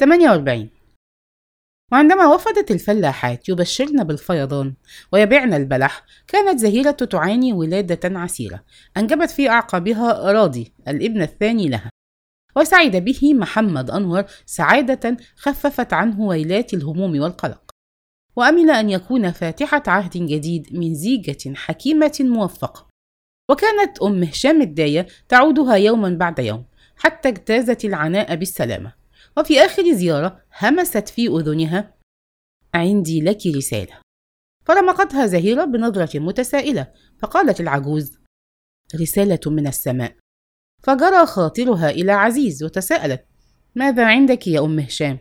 48 وعندما وفدت الفلاحات يبشرن بالفيضان ويبيعن البلح كانت زهيرة تعاني ولادة عسيرة. أنجبت في أعقابها راضي الابن الثاني لها. وسعد به محمد أنور سعادة خففت عنه ويلات الهموم والقلق. وأمل أن يكون فاتحة عهد جديد من زيجة حكيمة موفقة. وكانت أم هشام الداية تعودها يوما بعد يوم حتى اجتازت العناء بالسلامة. وفي آخر زيارة همست في أذنها عندي لك رسالة. فرمقتها زهيرة بنظرة متسائلة فقالت العجوز رسالة من السماء. فجرى خاطرها إلى عزيز وتساءلت ماذا عندك يا أم هشام؟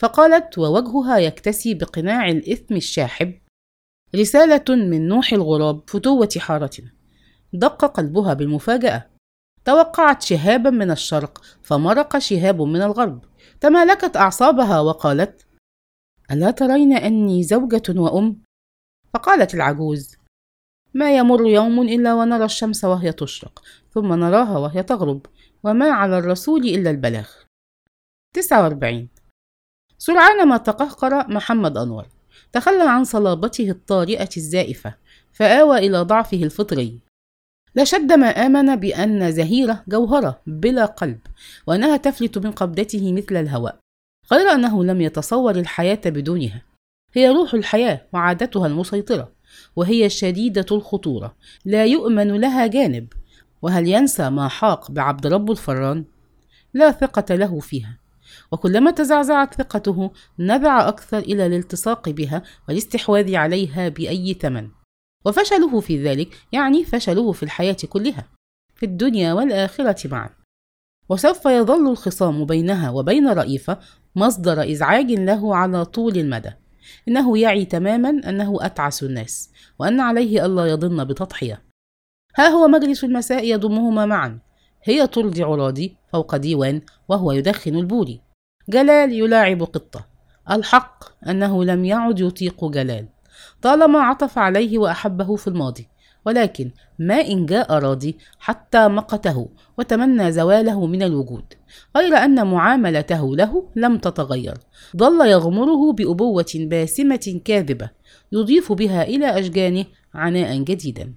فقالت ووجهها يكتسي بقناع الإثم الشاحب. رسالة من نوح الغراب فتوة حارتنا دق قلبها بالمفاجأة. توقعت شهابا من الشرق فمرق شهاب من الغرب. تمالكت أعصابها وقالت ألا ترين أني زوجة وأم؟ فقالت العجوز ما يمر يوم إلا ونرى الشمس وهي تشرق ثم نراها وهي تغرب وما على الرسول إلا البلاغ. 49 سرعان ما تقهقر محمد أنور تخلى عن صلابته الطارئة الزائفة فآوى إلى ضعفه الفطري. لشد ما آمن بأن زهيرة جوهرة بلا قلب وأنها تفلت من قبضته مثل الهواء. غير أنه لم يتصور الحياة بدونها. هي روح الحياة وعادتها المسيطرة وهي شديدة الخطورة. لا يؤمن لها جانب. وهل ينسى ما حاق بعبد رب الفران؟ لا ثقة له فيها. وكلما تزعزعت ثقته نبع أكثر إلى الالتصاق بها والاستحواذ عليها بأي ثمن. وفشله في ذلك يعني فشله في الحياة كلها في الدنيا والآخرة معا. وسوف يظل الخصام بينها وبين رئيفة مصدر إزعاج له على طول المدى. إنه يعي تماما أنه أتعس الناس وأن عليه ألا يضن بتضحية. ها هو مجلس المساء يضمهما معا. هي ترضع راضي فوق ديوان وهو يدخن البوري جلال يلاعب قطة. الحق أنه لم يعد يطيق جلال. طالما عطف عليه وأحبه في الماضي ولكن ما إن جاء راضي حتى مقته وتمنى زواله من الوجود غير أن معاملته له لم تتغير ظل يغمره بأبوة باسمة كاذبة يضيف بها إلى أشجانه عناء جديدا.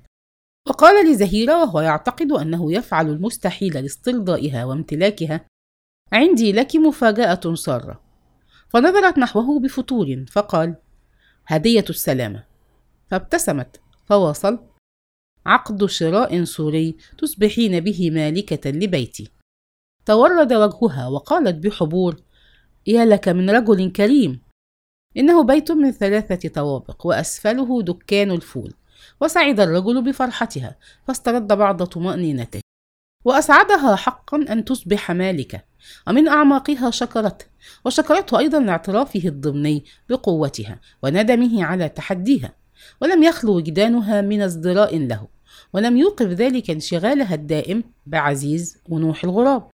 وقال لزهيرة وهو يعتقد أنه يفعل المستحيل لاسترضائها وامتلاكها عندي لك مفاجأة سارة. فنظرت نحوه بفتور فقال هدية السلامة. فابتسمت. فواصل. عقد شراء سوري تصبحين به مالكة لبيتي. تورد وجهها وقالت بحبور يا لك من رجل كريم. إنه بيت من ثلاثة طوابق وأسفله دكان الفول. وسعد الرجل بفرحتها فاسترد بعض طمأنينته. وأسعدها حقا أن تصبح مالكة ومن أعماقها شكرته وشكرته أيضا لاعترافه الضمني بقوتها وندمه على تحديها ولم يخلو وجدانها من ازدراء له ولم يوقف ذلك انشغالها الدائم بعزيز ونوح الغراب.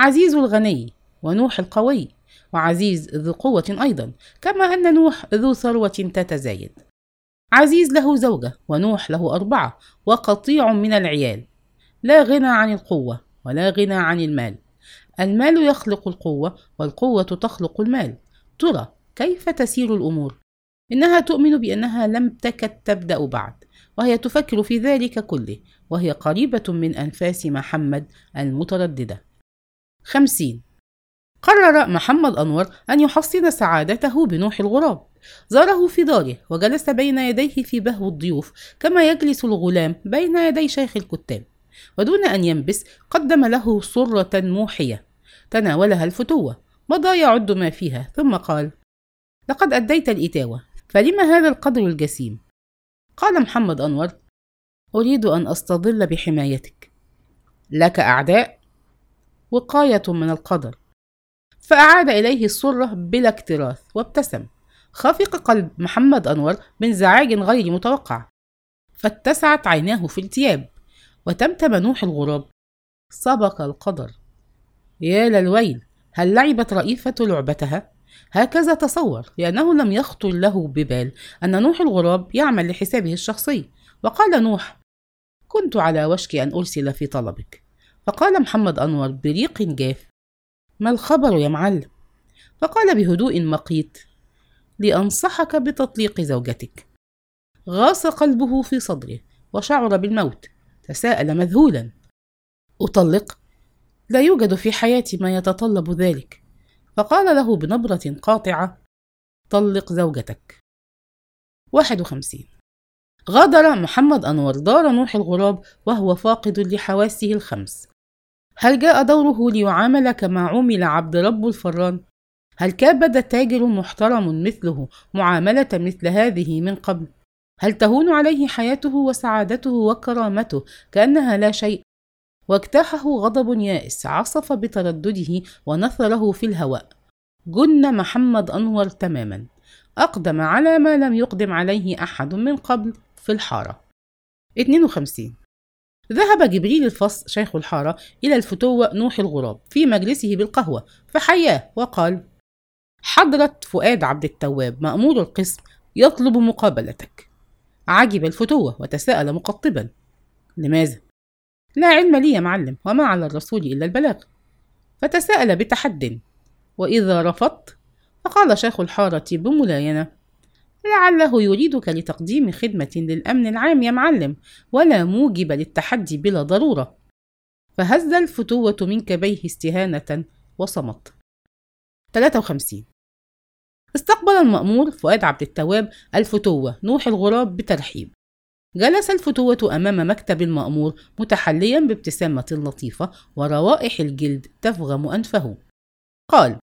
عزيز الغني ونوح القوي وعزيز ذو قوة أيضا كما أن نوح ذو ثروة تتزايد. عزيز له زوجة ونوح له أربعة وقطيع من العيال. لا غنى عن القوة ولا غنى عن المال. المال يخلق القوة والقوة تخلق المال. ترى كيف تسير الأمور؟ إنها تؤمن بأنها لم تكد تبدأ بعد وهي تفكر في ذلك كله وهي قريبة من أنفاس محمد المترددة. خمسين. قرر محمد أنور أن يحصن سعادته بنوح الغراب. زاره في داره وجلس بين يديه في بهو الضيوف كما يجلس الغلام بين يدي شيخ الكتاب. ودون أن ينبس قدم له صرة موحية. تناولها الفتوة. مضى يعد ما فيها. ثم قال لقد أديت الإتاوة. فلم هذا القدر الجسيم؟ قال محمد أنور أريد أن أستظل بحمايتك. لك أعداء وقاية من القدر. فأعاد إليه السرة بلا اكتراث وابتسم. خفق قلب محمد أنور بانزعاج غير متوقع. فاتسعت عيناه في التياب. وتمتم نوح الغراب. سبق القدر. يا للويل هل لعبت رئيفة لعبتها؟ هكذا تصور لأنه لم يخطر له ببال أن نوح الغراب يعمل لحسابه الشخصي. وقال نوح كنت على وشك أن أرسل في طلبك. فقال محمد أنور بريق جاف ما الخبر يا معلم؟ فقال بهدوء مقيت لأنصحك بتطليق زوجتك. غاص قلبه في صدره وشعر بالموت. تساءل مذهولا أطلق؟ لا يوجد في حياتي ما يتطلب ذلك فقال له بنبرة قاطعة طلق زوجتك 51 غادر محمد أنور دار نوح الغراب وهو فاقد لحواسه الخمس هل جاء دوره ليعامل كما عومل عبد رب الفران؟ هل كابد تاجر محترم مثله معاملة مثل هذه من قبل؟ هل تهون عليه حياته وسعادته وكرامته؟ كأنها لا شيء؟ واجتاحه غضب يائس عصف بتردده ونثره في الهواء. جن محمد أنور تماما. أقدم على ما لم يقدم عليه أحد من قبل في الحارة. 52 ذهب جبريل الفص شيخ الحارة إلى الفتوة نوح الغراب في مجلسه بالقهوة فحياه وقال حضرة فؤاد عبد التواب مأمور القسم يطلب مقابلتك. عجب الفتوة وتساءل مقطبا. لماذا؟ لا علم لي يا معلم وما على الرسول إلا البلاغ. فتساءل بتحد. وإذا رفضت؟ فقال شيخ الحارة بملاينة لعله يريدك لتقديم خدمة للأمن العام يا معلم ولا موجب للتحدي بلا ضرورة. فهز الفتوة من كبيه استهانة وصمت. 53 استقبل المأمور فؤاد عبد التواب الفتوة نوح الغراب بترحيب. جلس الفتوة أمام مكتب المأمور متحليا بابتسامة لطيفة وروائح الجلد تفغم أنفه. قال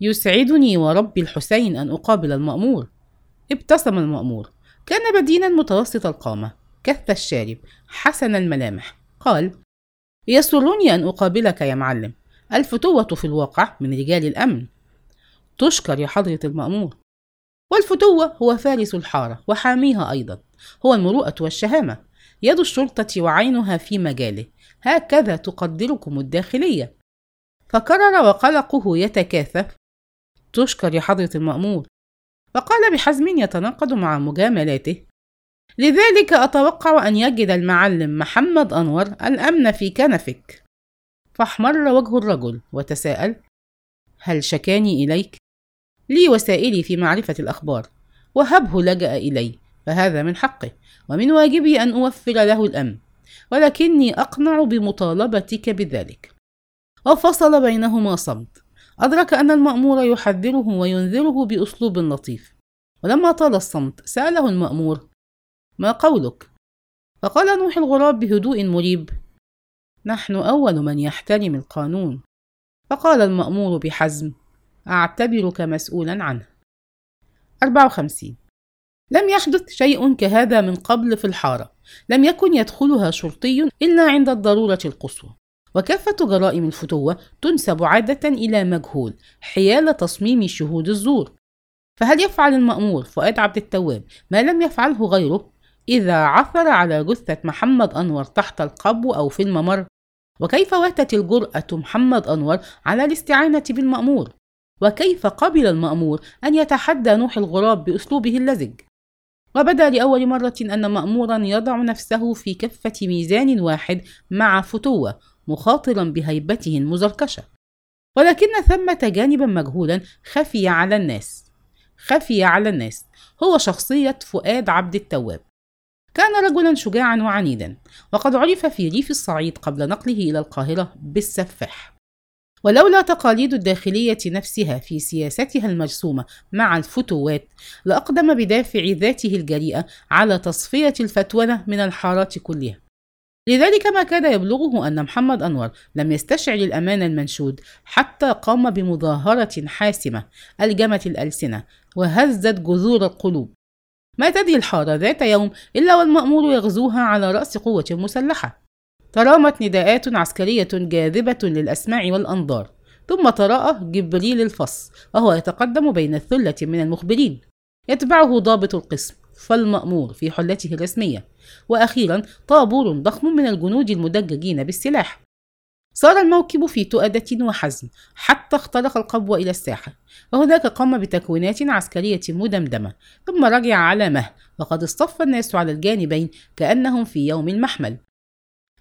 يسعدني ورب الحسين أن أقابل المأمور. ابتسم المأمور. كان بدينا متوسط القامة. كث الشارب. حسن الملامح. قال يسرني أن أقابلك يا معلم. الفتوة في الواقع من رجال الأمن. تشكر يا حضرة المأمور. والفتوة هو فارس الحارة وحاميها أيضا. هو المروءة والشهامة. يد الشرطة وعينها في مجاله. هكذا تقدركم الداخلية. فكرر وقلقه يتكاثف تشكر يا حضرة المأمور. فقال بحزم يتناقض مع مجاملاته. لذلك أتوقع أن يجد المعلم محمد أنور الأمن في كنفك. فاحمر وجه الرجل وتساءل هل شكاني إليك؟ لي وسائلي في معرفة الأخبار. وهبه لجأ إلي فهذا من حقه ومن واجبي أن أوفر له الأمن. ولكني أقنع بمطالبتك بذلك. وفصل بينهما صمت. أدرك أن المأمور يحذره وينذره بأسلوب لطيف. ولما طال الصمت سأله المأمور ما قولك؟ فقال نوح الغراب بهدوء مريب نحن أول من يحترم القانون. فقال المأمور بحزم أعتبرك مسؤولا عنه. 54 لم يحدث شيء كهذا من قبل في الحارة. لم يكن يدخلها شرطي إلا عند الضرورة القصوى. وكافة جرائم الفتوة تنسب عادة إلى مجهول حيال تصميم شهود الزور. فهل يفعل المأمور فؤاد عبد التواب ما لم يفعله غيره؟ إذا عثر على جثة محمد أنور تحت القبو أو في الممر وكيف واتت الجرأة محمد أنور على الاستعانة بالمأمور؟ وكيف قبل المأمور أن يتحدى نوح الغراب بأسلوبه اللزج؟ وبدا لأول مرة أن مأمورا يضع نفسه في كفة ميزان واحد مع فتوة مخاطرا بهيبته المزركشة. ولكن ثمة جانبا مجهولا خفي على الناس. خفي على الناس. هو شخصية فؤاد عبد التواب. كان رجلا شجاعا وعنيدا. وقد عرف في ريف الصعيد قبل نقله إلى القاهرة بالسفاح. ولولا تقاليد الداخلية نفسها في سياستها المرسومة مع الفتوات لأقدم بدافع ذاته الجريئة على تصفية الفتونة من الحارات كلها. لذلك ما كاد يبلغه أن محمد أنور لم يستشعر الأمان المنشود حتى قام بمظاهرة حاسمة ألجمت الألسنة وهزت جذور القلوب. ما تدري الحارة ذات يوم إلا والمأمور يغزوها على رأس قوة مسلحة. ترامت نداءات عسكرية جاذبة للأسماع والأنظار. ثم تراءى جبريل الفص وهو يتقدم بين الثلة من المخبرين. يتبعه ضابط القسم فالمأمور في حلته الرسمية. وأخيرا طابور ضخم من الجنود المدججين بالسلاح. صار الموكب في تؤدة وحزم حتى اخترق القبو إلى الساحة. وهناك قام بتكوينات عسكرية مدمدمة. ثم رجع على مه. وقد اصطف الناس على الجانبين كأنهم في يوم المحمل.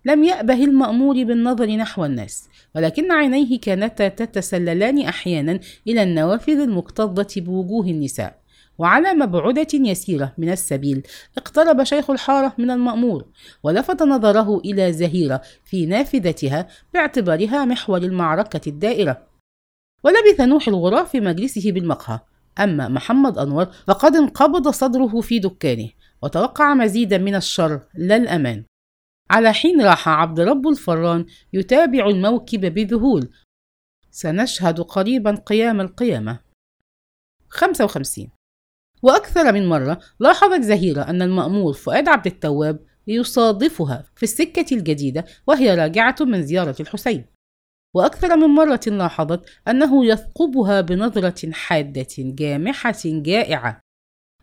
لم يأبه المأمور بالنظر نحو الناس ولكن عينيه كانتا تتسللان أحيانا إلى النوافذ المكتظة بوجوه النساء. وعلى مبعدة يسيرة من السبيل اقترب شيخ الحارة من المأمور ولفت نظره إلى زهيرة في نافذتها باعتبارها محور المعركة الدائرة. ولبث نوح الغراب في مجلسه بالمقهى. أما محمد أنور فقد انقبض صدره في دكانه وتوقع مزيدا من الشر لا الأمان على حين راح عبد رب الفران يتابع الموكب بذهول. سنشهد قريبا قيام القيامة. 55 وأكثر من مرة لاحظت زهيرة أن المأمور فؤاد عبد التواب يصادفها في السكة الجديدة وهي راجعة من زيارة الحسين. وأكثر من مرة لاحظت أنه يثقبها بنظرة حادة جامحة جائعة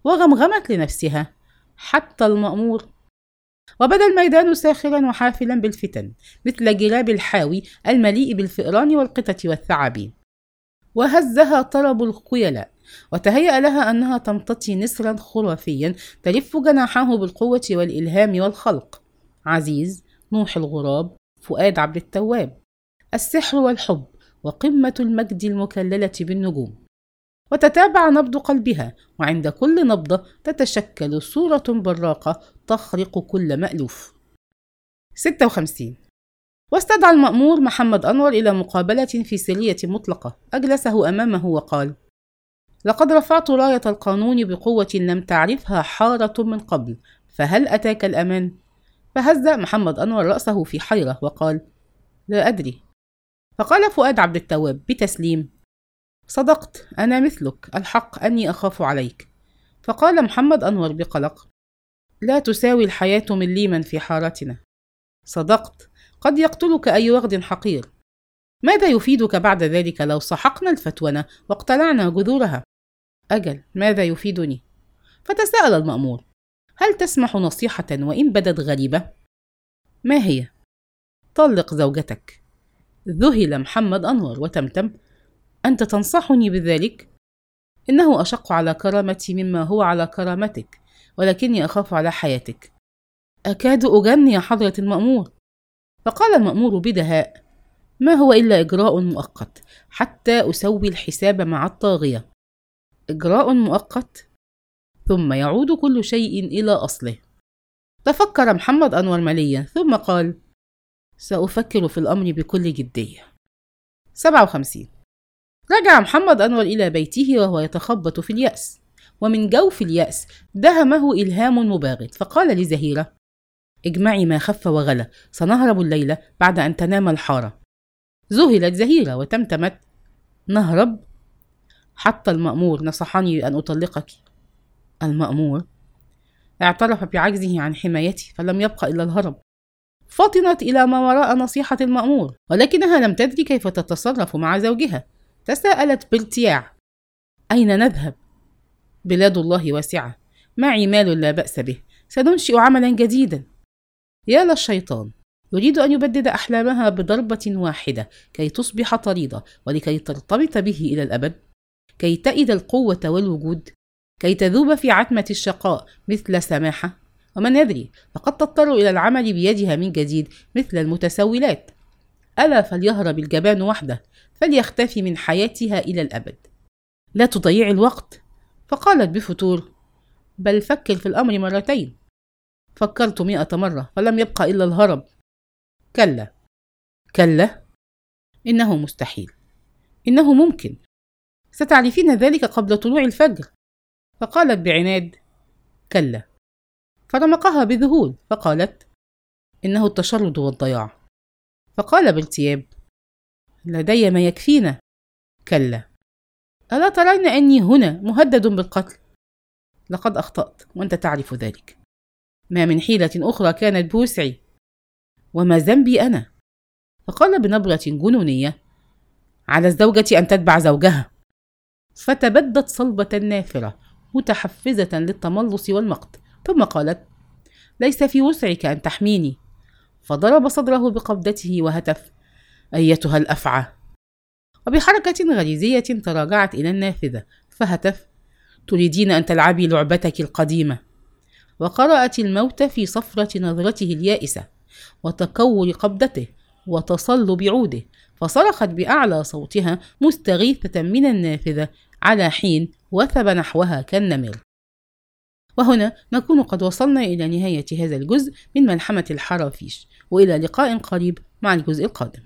وغمغمت لنفسها. حتى المأمور وبدأ الميدان ساخرا وحافلا بالفتن مثل جلاب الحاوي المليء بالفئران والقطط والثعابين. وهزها طرب الخيلاء وتهيأ لها أنها تمتطي نسرا خرافيا تلف جناحه بالقوة والإلهام والخلق. عزيز نوح الغراب فؤاد عبد التواب. السحر والحب وقمة المجد المكللة بالنجوم. وتتابع نبض قلبها وعند كل نبضة تتشكل صورة براقة تخرق كل مألوف. 56 واستدعى المأمور محمد أنور إلى مقابلة في سرية مطلقة أجلسه أمامه وقال لقد رفعت راية القانون بقوة لم تعرفها حارة من قبل فهل أتاك الأمان؟ فهز محمد أنور رأسه في حيرة وقال لا أدري. فقال فؤاد عبد التواب بتسليم صدقت أنا مثلك الحق أني أخاف عليك. فقال محمد أنور بقلق لا تساوي الحياة مليما في حارتنا. صدقت قد يقتلك أي وغد حقير. ماذا يفيدك بعد ذلك لو سحقنا الفتونة واقتلعنا جذورها؟ أجل ماذا يفيدني؟ فتساءل المأمور هل تسمح نصيحة وإن بدت غريبة؟ ما هي؟ طلق زوجتك. ذهل محمد أنور وتمتم أنت تنصحني بذلك؟ إنه أشق على كرامتي مما هو على كرامتك ولكني أخاف على حياتك. أكاد أجن يا حضرة المأمور. فقال المأمور بدهاء ما هو إلا إجراء مؤقت حتى أسوي الحساب مع الطاغية. إجراء مؤقت؟ ثم يعود كل شيء إلى أصله. تفكر محمد أنور مليا ثم قال سأفكر في الأمر بكل جدية. 57 رجع محمد أنور إلى بيته وهو يتخبط في اليأس ومن جوف اليأس دهمه إلهام مباغت فقال لزهيرة اجمعي ما خف وغلى سنهرب الليلة بعد أن تنام الحارة. ذهلت زهيرة وتمتمت نهرب؟ حتى المأمور نصحني أن أطلقك. المأمور اعترف بعجزه عن حمايتي فلم يبق إلا الهرب. فطنت إلى ما وراء نصيحة المأمور ولكنها لم تدري كيف تتصرف مع زوجها. تساءلت بارتياع أين نذهب؟ بلاد الله واسعة معي مال لا بأس به سننشئ عملا جديدا. يا للشيطان يريد أن يبدد أحلامها بضربة واحدة كي تصبح طريدة ولكي ترتبط به إلى الأبد كي تئد القوة والوجود كي تذوب في عتمة الشقاء مثل سماحة. ومن يدري فقد تضطر إلى العمل بيدها من جديد مثل المتسولات. ألا فليهرب الجبان وحده فليختفي من حياتها إلى الأبد. لا تضيع الوقت. فقالت بفتور بل فكر في الأمر مرتين. فكرت مئة مرة فلم يبقى إلا الهرب. كلا. كلا. إنه مستحيل. إنه ممكن. ستعرفين ذلك قبل طلوع الفجر. فقالت بعناد كلا. فرمقها بذهول فقالت إنه التشرد والضياع. فقال بارتياب لدي ما يكفينا. كلا. ألا ترين أني هنا مهدد بالقتل؟ لقد أخطأت وأنت تعرف ذلك. ما من حيلة أخرى كانت بوسعي. وما ذنبي أنا؟ فقال بنبرة جنونية على الزوجة أن تتبع زوجها. فتبدت صلبة نافرة متحفزة للتملص والمقت. ثم قالت ليس في وسعك أن تحميني. فضرب صدره بقبضته وهتف. أيتها الأفعى. وبحركة غريزية تراجعت إلى النافذة فهتف. تريدين أن تلعبي لعبتك القديمة. وقرأت الموت في صفرة نظرته اليائسة وتكور قبضته وتصلب عوده فصرخت بأعلى صوتها مستغيثة من النافذة على حين وثب نحوها كالنمر وهنا نكون قد وصلنا إلى نهاية هذا الجزء من ملحمة الحرافيش وإلى لقاء قريب مع الجزء القادم.